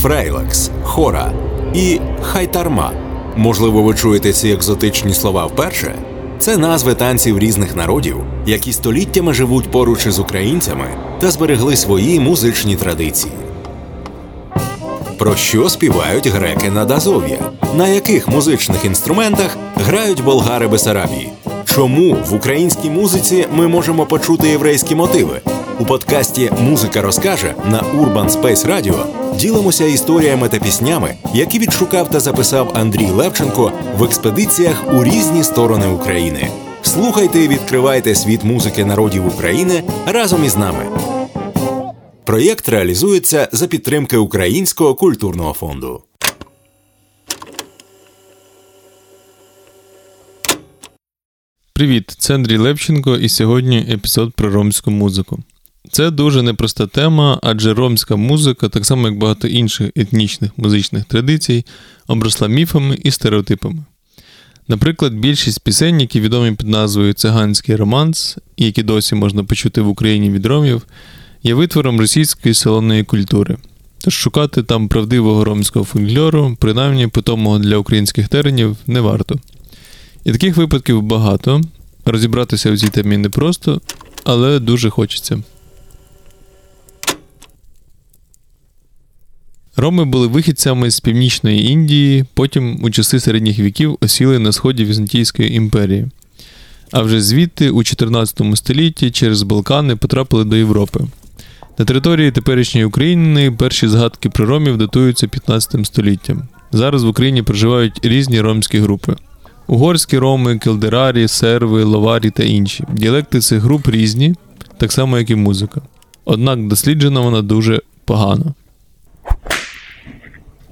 фрейлекс, хора і хайтарма. Можливо, ви чуєте ці екзотичні слова вперше. Це назви танців різних народів, які століттями живуть поруч із українцями та зберегли свої музичні традиції. Про що співають греки над Азов'я? На яких музичних інструментах грають болгари Бесарабії? Чому в українській музиці ми можемо почути єврейські мотиви? У подкасті Музика розкаже на Urban Space Radio ділимося історіями та піснями, які відшукав та записав Андрій Левченко в експедиціях у різні сторони України. Слухайте і відкривайте світ музики народів України разом із нами. Проєкт реалізується за підтримки Українського культурного фонду. Привіт, це Андрій Левченко, і сьогодні епізод про ромську музику. Це дуже непроста тема, адже ромська музика, так само як багато інших етнічних музичних традицій, обросла міфами і стереотипами. Наприклад, більшість пісень, які відомі під назвою Циганський романс, і які досі можна почути в Україні від ромів, є витвором російської салонної культури. Тож шукати там правдивого ромського фольклору, принаймні питомого для українських теренів, не варто. І таких випадків багато. Розібратися в цій темі непросто, але дуже хочеться. Роми були вихідцями з північної Індії, потім у часи середніх віків осіли на сході Візантійської імперії. А вже звідти у 14 столітті через Балкани потрапили до Європи. На території теперішньої України перші згадки про ромів датуються 15 століттям. Зараз в Україні проживають різні ромські групи: угорські роми, келдерарі, серви, ловарі та інші. Діалекти цих груп різні, так само як і музика. Однак досліджена вона дуже погано.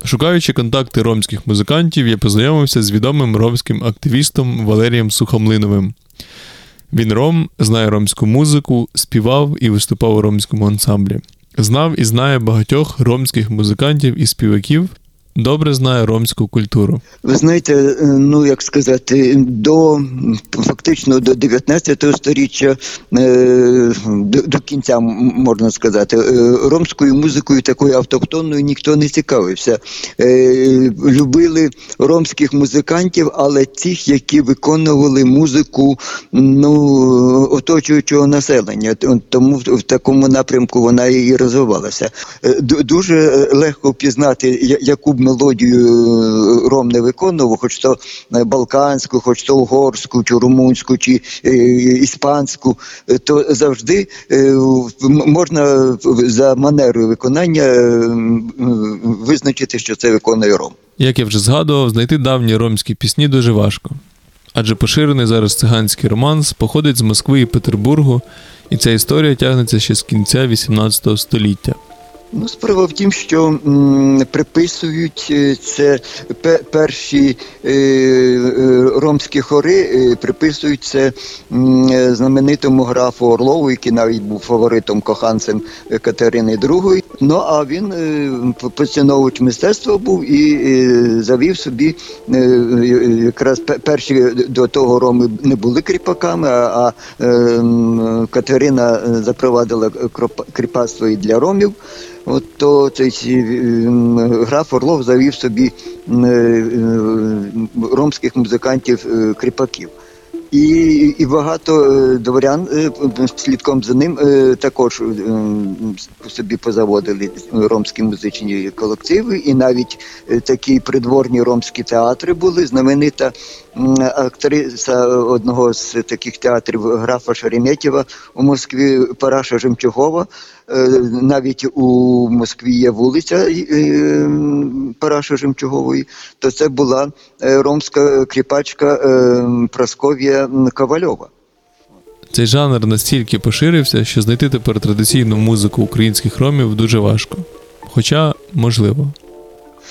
Шукаючи контакти ромських музикантів, я познайомився з відомим ромським активістом Валерієм Сухомлиновим. Він ром, знає ромську музику, співав і виступав у ромському ансамблі. Знав і знає багатьох ромських музикантів і співаків, добре знає ромську культуру. Ви знаєте, е, ну як сказати, до фактично до 19 століття е, до, до кінця можна сказати, е, ромською музикою такою автохтонною ніхто не цікавився. Любили ромських музикантів, але тих, які виконували музику ну, оточуючого населення. Тому в такому напрямку вона і розвивалася. Дуже легко впізнати, яку б мелодію е, ром не виконував, хоч то е, балканську, хоч то угорську, чи румунську, чи е, іспанську, то завжди можна за манерою виконання визначити, що це виконує ром. Як я вже згадував, знайти давні ромські пісні дуже важко. Адже поширений зараз циганський романс походить з Москви і Петербургу, і ця історія тягнеться ще з кінця XVIII століття. Ну, справа в тім, що м, приписують е, це перші е, е, ромські хори, е, приписують це м, знаменитому графу Орлову, який навіть був фаворитом коханцем Катерини II. Ну а він е, поціновувач мистецтва був і е, завів собі е, якраз перші до того роми не були кріпаками, а, а е, Катерина запровадила кріпацтво і для ромів. От то цей граф Орлов завів собі е, е, ромських музикантів е, кріпаків. І і багато дворян слідком за ним також собі позаводили ромські музичні колективи, і навіть такі придворні ромські театри були. Знаменита актриса одного з таких театрів графа Шереметєва у Москві Параша Жемчугова. Е, навіть у Москві є вулиця е, Параша Жемчугової, то це була е, ромська кріпачка Прасков'я Ковальова. Цей жанр настільки поширився, що знайти тепер традиційну музику українських ромів дуже важко. Хоча можливо.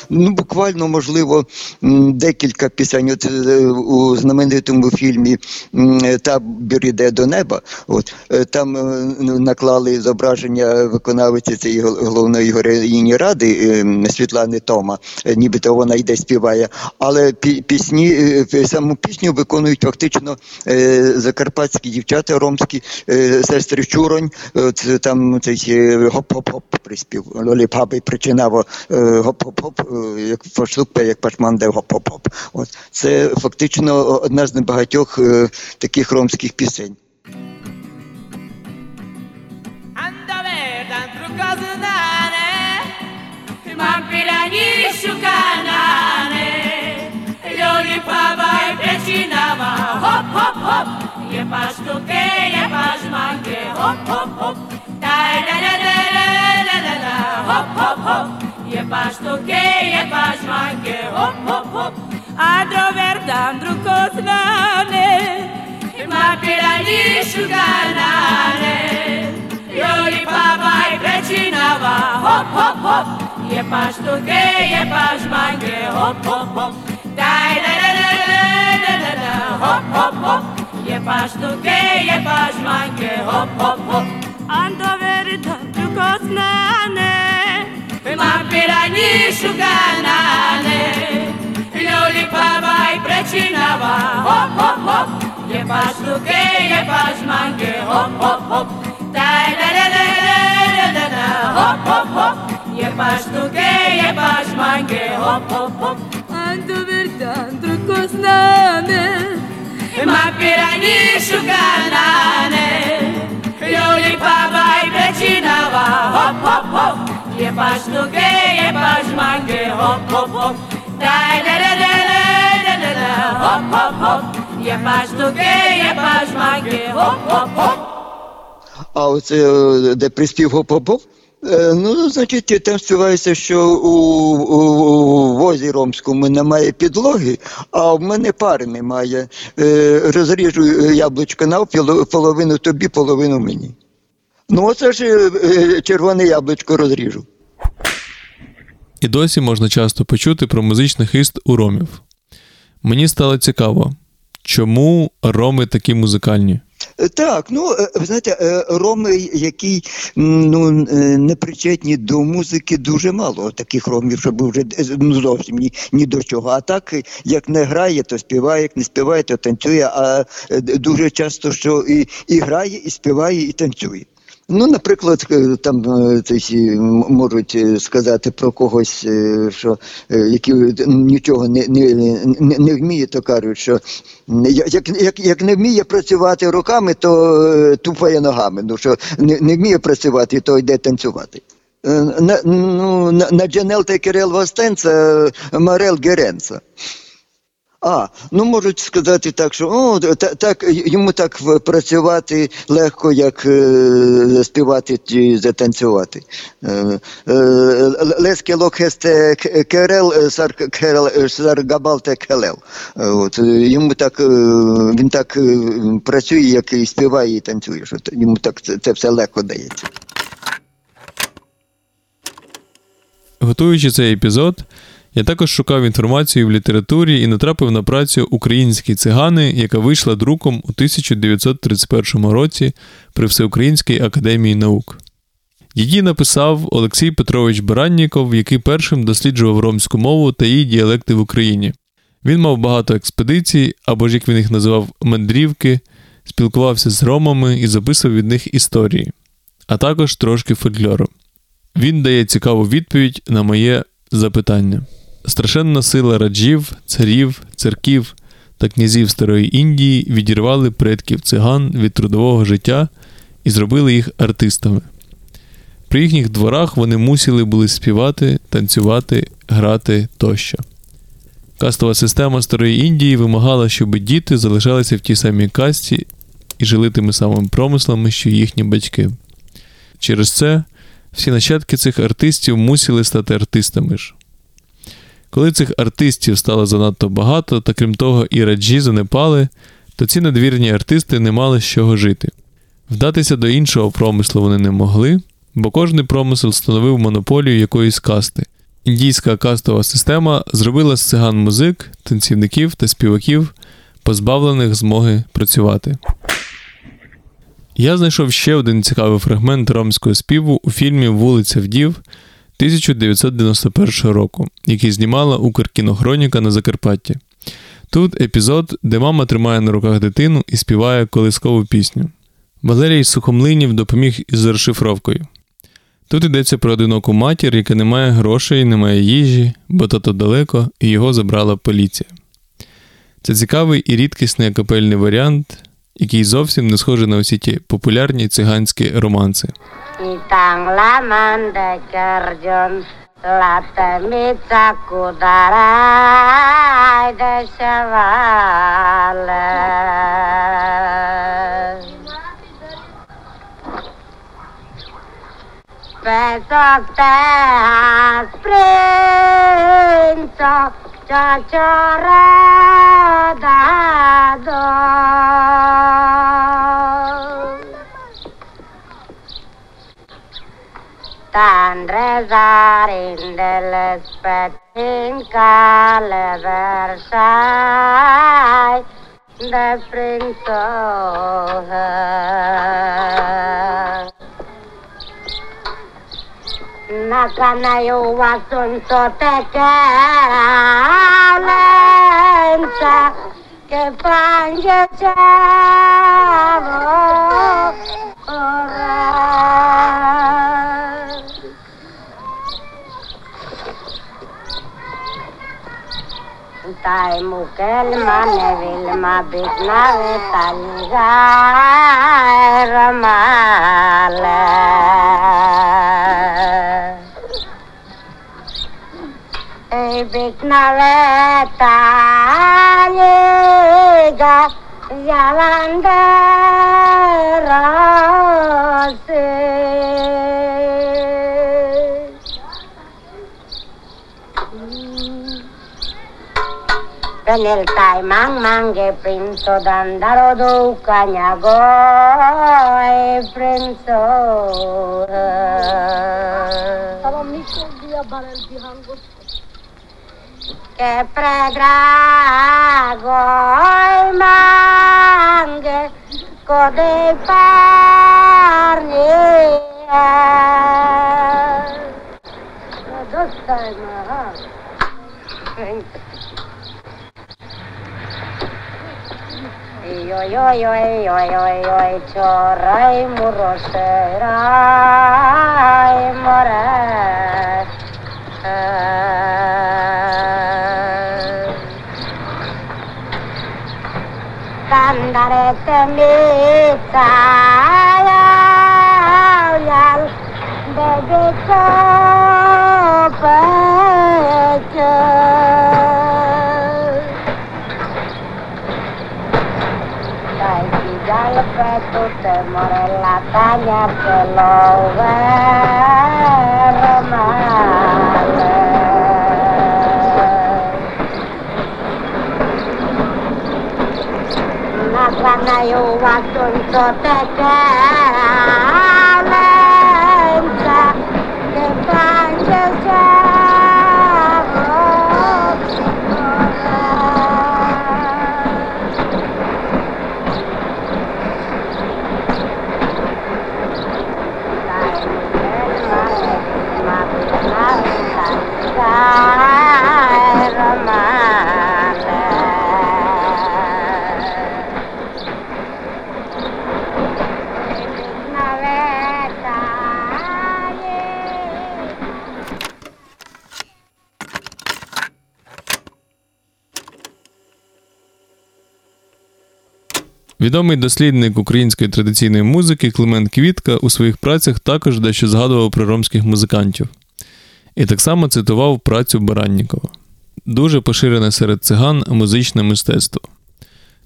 Ну буквально можливо декілька пісень. От е, у знаменитому фільмі м, Табір іде до неба. От е, там е, ну, наклали зображення виконавиці цієї головної героїні ради е, Світлани Тома, е, нібито вона йде співає. Але пісні е, е, саму пісню виконують фактично е, закарпатські дівчата ромські е, сестри Чуронь. От е, там цей е, гоп-гоп-гоп приспів. Лоліпаби причинаво е, гоп-гоп-гоп, е, як пошлупе, як пашманде гоп-гоп-гоп. От це фактично одна з небагатьох е, таких ромських пісень. Andave dentro casinane, ma pirani sciucanane, Και η επασμάν και hop hop hop, αν το αντέρταντρο κοσνάνε, μα πειρανίσουνανε. Οι ολιπαβαί πρατσινανα hop hop hop, η επαστοκέ, η επασμάν και hop hop hop, τα ενανανανανανα hop hop hop, η επαστοκέ, η επασμάν και hop hop hop, αν το αντέρταντρο κοσνάνε. Imam piranišu kanane Ljuli pava i prečinava Hop, hop, hop Je paš duke, je paš manke. Hop, hop, hop Taj da da da da da da Hop, hop, hop Je paš duke, je paš manke. Hop, hop, hop. Andu verdan druko znane Ma piranišu kanane Ljuli pava i prečinava Hop, hop, hop. Je pa štuke, je pa žmange, hop, hop, hop, daj, da, da, da, da, da, da, da, hop, hop, hop, je pa štuke, je pa žmange, hop, hop, hop. А оце де приспів гоп-гоп, е, ну, значить, там співається, що у, у, у возі ромському немає підлоги, а в мене пари немає. Е, розріжу яблучко навпіл, половину тобі, половину мені. Ну, оце ж е, е, червоне яблучко розріжу. І досі можна часто почути про музичний хист у ромів. Мені стало цікаво, чому роми такі музикальні? Е, Так, ну ви знаєте, роми, які ну, не причетні до музики, дуже мало таких ромів, щоб вже ну, зовсім ні, ні до чого. А так, як не грає, то співає, як не співає, то танцює. А дуже часто, що і, і грає, і співає, і танцює. Ну, наприклад, е, там е, це можуть е, сказати про когось, е, що е, які нічого не, не, не, не вміє, то кажуть, що як, як, як не вміє працювати руками, то е, тупає ногами. Ну що не, не вміє працювати, то йде танцювати. Е, На, ну, на, на Джанел та Кирил Вастенца Марел Геренца. А, ну можуть сказати так, що о, та, так йому так працювати легко, як е, співати чи затанцювати. Е, е, Леске локхесте керел е, сар керел е, келел. Е, йому так він так працює, як і співає, і танцює. Що йому так це, це все легко дається. Готуючи цей епізод, я також шукав інформацію в літературі і натрапив на працю Українські цигани, яка вийшла друком у 1931 році при Всеукраїнській академії наук. Її написав Олексій Петрович Баранніков, який першим досліджував ромську мову та її діалекти в Україні. Він мав багато експедицій, або ж як він їх називав мандрівки, спілкувався з ромами і записував від них історії, а також трошки фольклору. Він дає цікаву відповідь на моє запитання. Страшенна сила раджів, царів, церків та князів Старої Індії відірвали предків циган від трудового життя і зробили їх артистами. При їхніх дворах вони мусили були співати, танцювати, грати тощо. Кастова система Старої Індії вимагала, щоб діти залишалися в тій самій касті і жили тими самими промислами, що їхні батьки. Через це всі нащадки цих артистів мусили стати артистами ж. Коли цих артистів стало занадто багато, та крім того, і раджі занепали, то ці надвірні артисти не мали з чого жити. Вдатися до іншого промислу вони не могли, бо кожний промисел становив монополію якоїсь касти, індійська кастова система зробила з циган музик, танцівників та співаків, позбавлених змоги працювати. Я знайшов ще один цікавий фрагмент ромського співу у фільмі Вулиця Вдів 1991 року, який знімала Укркінохроніка на Закарпатті. Тут епізод, де мама тримає на руках дитину і співає колискову пісню. Валерій Сухомлинів допоміг із розшифровкою. Тут йдеться про одиноку матір, яка не має грошей, не має їжі, бо тато далеко, і його забрала поліція. Це цікавий і рідкісний акапельний варіант, який зовсім не схожий на усі ті популярні циганські романси. Mitang laman dekerjon Lata mitsa kudarai deshavale Besok teh so Cacara dadong Tandrezarindele spătin cale versai de prin tohă. Na cana eu asun sote care che piangiamo ora. Dai mukelma ne vilma bitnave talga ramale. এই বেকনালে তালে En el caimán mangue prinzo dandaro do cañago e prinzo. Estaba mi con día para el pijango. che pregherò mange con dei parni. Dostajmy, aha. Oj, oj, oj, oj, oj, oj, čoraj mu rošeraj more. Eh. kandare kemikayan bebe kopece Lagi dalam petu temorela tanya kelower malam わないおわそりとてて。Відомий дослідник української традиційної музики Климент Квітка у своїх працях також дещо згадував про ромських музикантів. І так само цитував працю Бараннікова. Дуже поширене серед циган музичне мистецтво.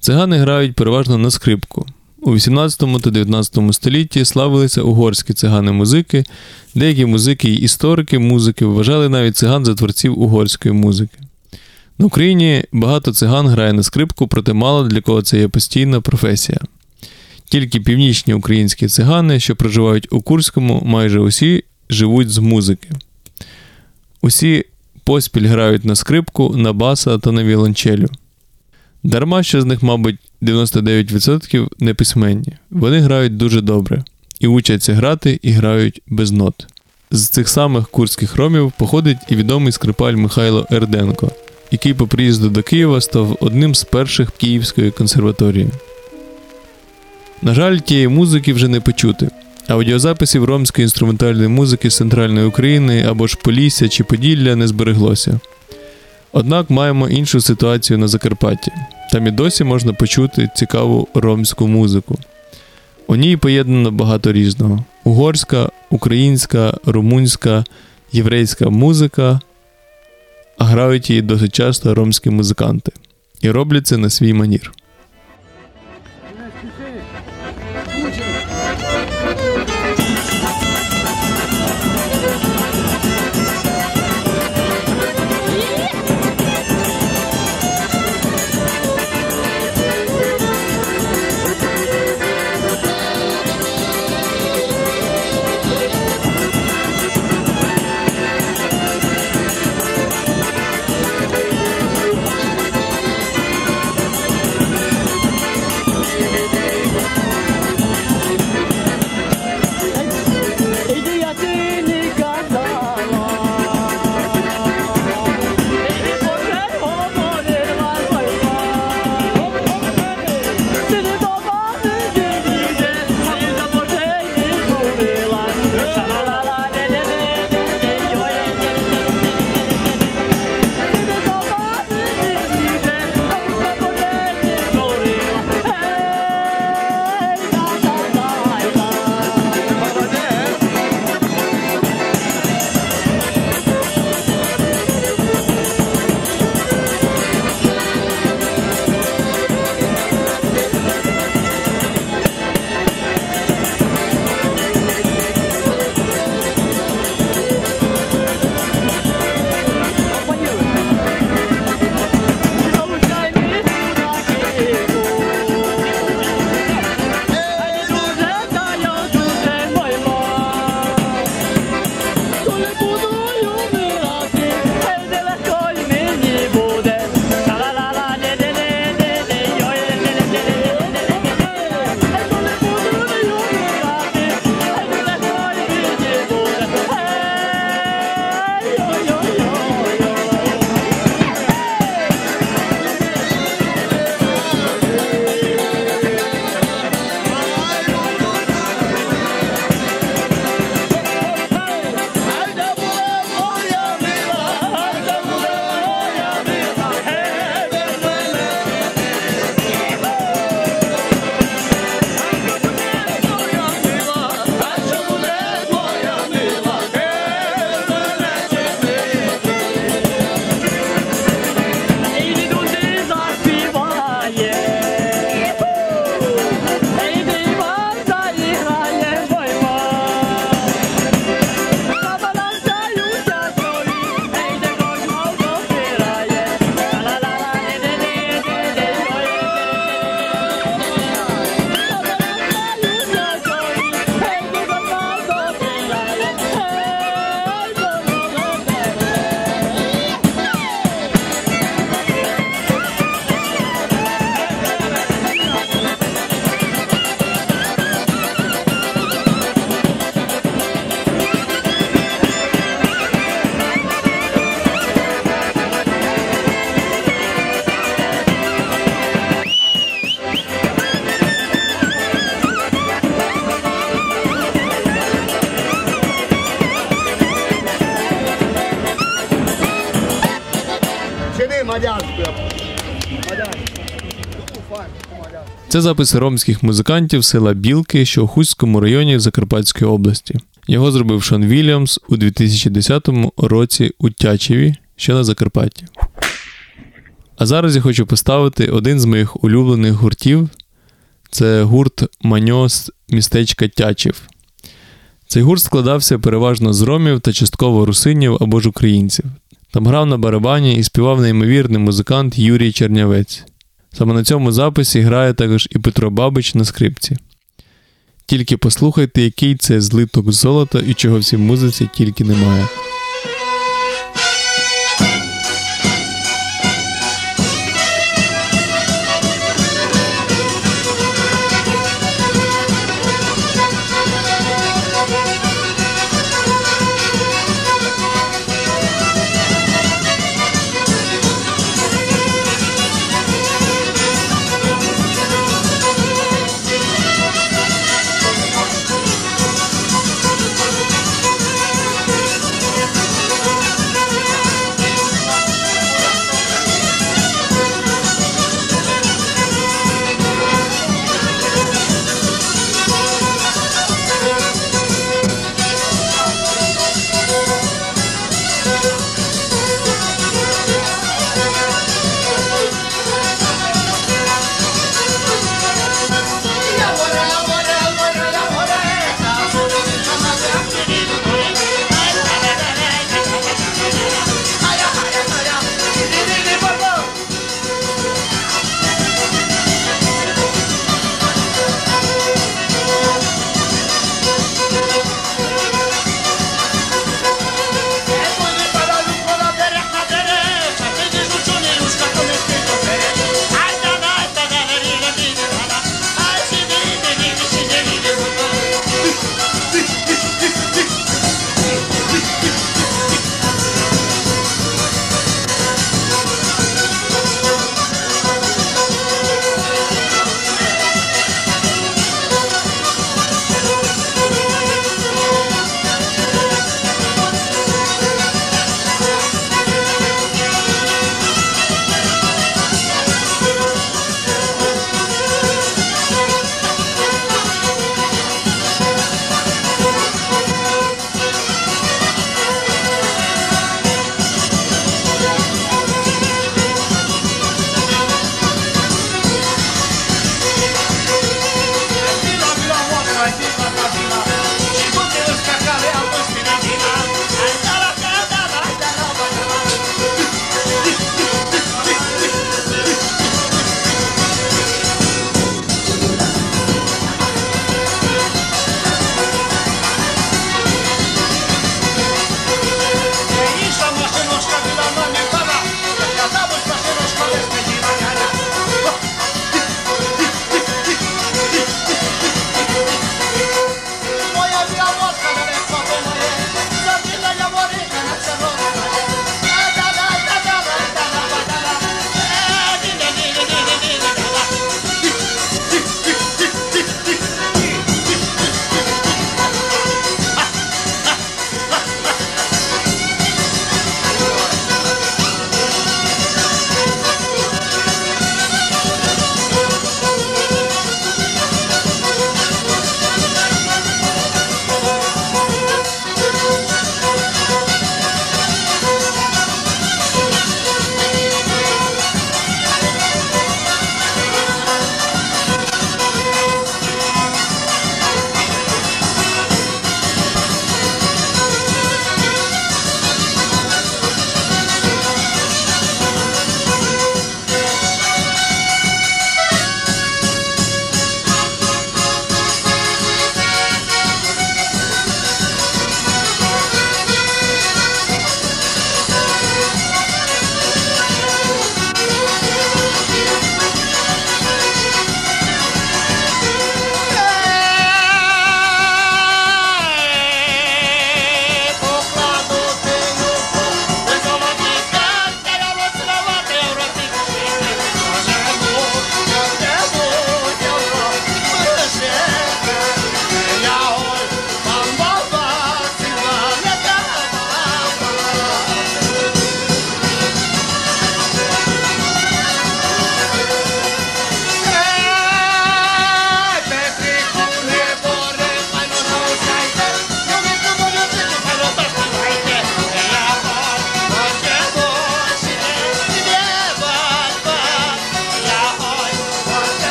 Цигани грають переважно на скрипку. У 18 та 19 столітті славилися угорські цигани музики, деякі музики і історики музики вважали навіть циган за творців угорської музики. На Україні багато циган грає на скрипку, проте мало для кого це є постійна професія. Тільки північні українські цигани, що проживають у Курському, майже усі живуть з музики. Усі поспіль грають на скрипку, на баса та на віолончелю. Дарма, що з них, мабуть, 99% неписьменні. Вони грають дуже добре і учаться грати і грають без нот. З цих самих курських ромів походить і відомий скрипаль Михайло Ерденко, який по приїзду до Києва став одним з перших Київської консерваторії. На жаль, тієї музики вже не почути. Аудіозаписів ромської інструментальної музики з центральної України або ж Полісся чи Поділля не збереглося. Однак маємо іншу ситуацію на Закарпатті. Там і досі можна почути цікаву ромську музику. У ній поєднано багато різного: угорська, українська, румунська, єврейська музика, а грають її досить часто ромські музиканти. І роблять це на свій манір. Це записи ромських музикантів села Білки, що у Хуському районі Закарпатської області. Його зробив Шон Вільямс у 2010 році у Тячеві, що на Закарпатті. А зараз я хочу поставити один з моїх улюблених гуртів. Це гурт Маньо з містечка Тячів. Цей гурт складався переважно з ромів та частково русинів або ж українців. Там грав на барабані і співав неймовірний музикант Юрій Чернявець. Саме на цьому записі грає також і Петро Бабич на скрипці. Тільки послухайте, який це злиток золота і чого в музиці тільки немає.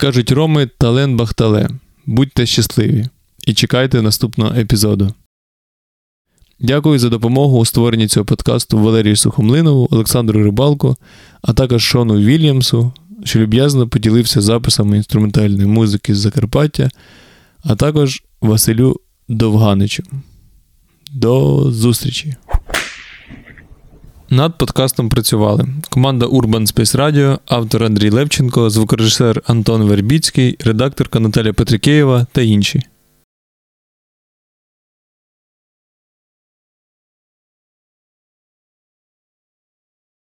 Кажуть роми, тален бахтале. Будьте щасливі і чекайте наступного епізоду. Дякую за допомогу у створенні цього подкасту Валерію Сухомлинову, Олександру Рибалку, а також Шону Вільямсу, що люб'язно поділився записами інструментальної музики з Закарпаття, а також Василю Довганичу. До зустрічі! Над подкастом працювали команда Urban Space Radio, автор Андрій Левченко, звукорежисер Антон Вербіцький, редакторка Наталя Петрикеєва та інші.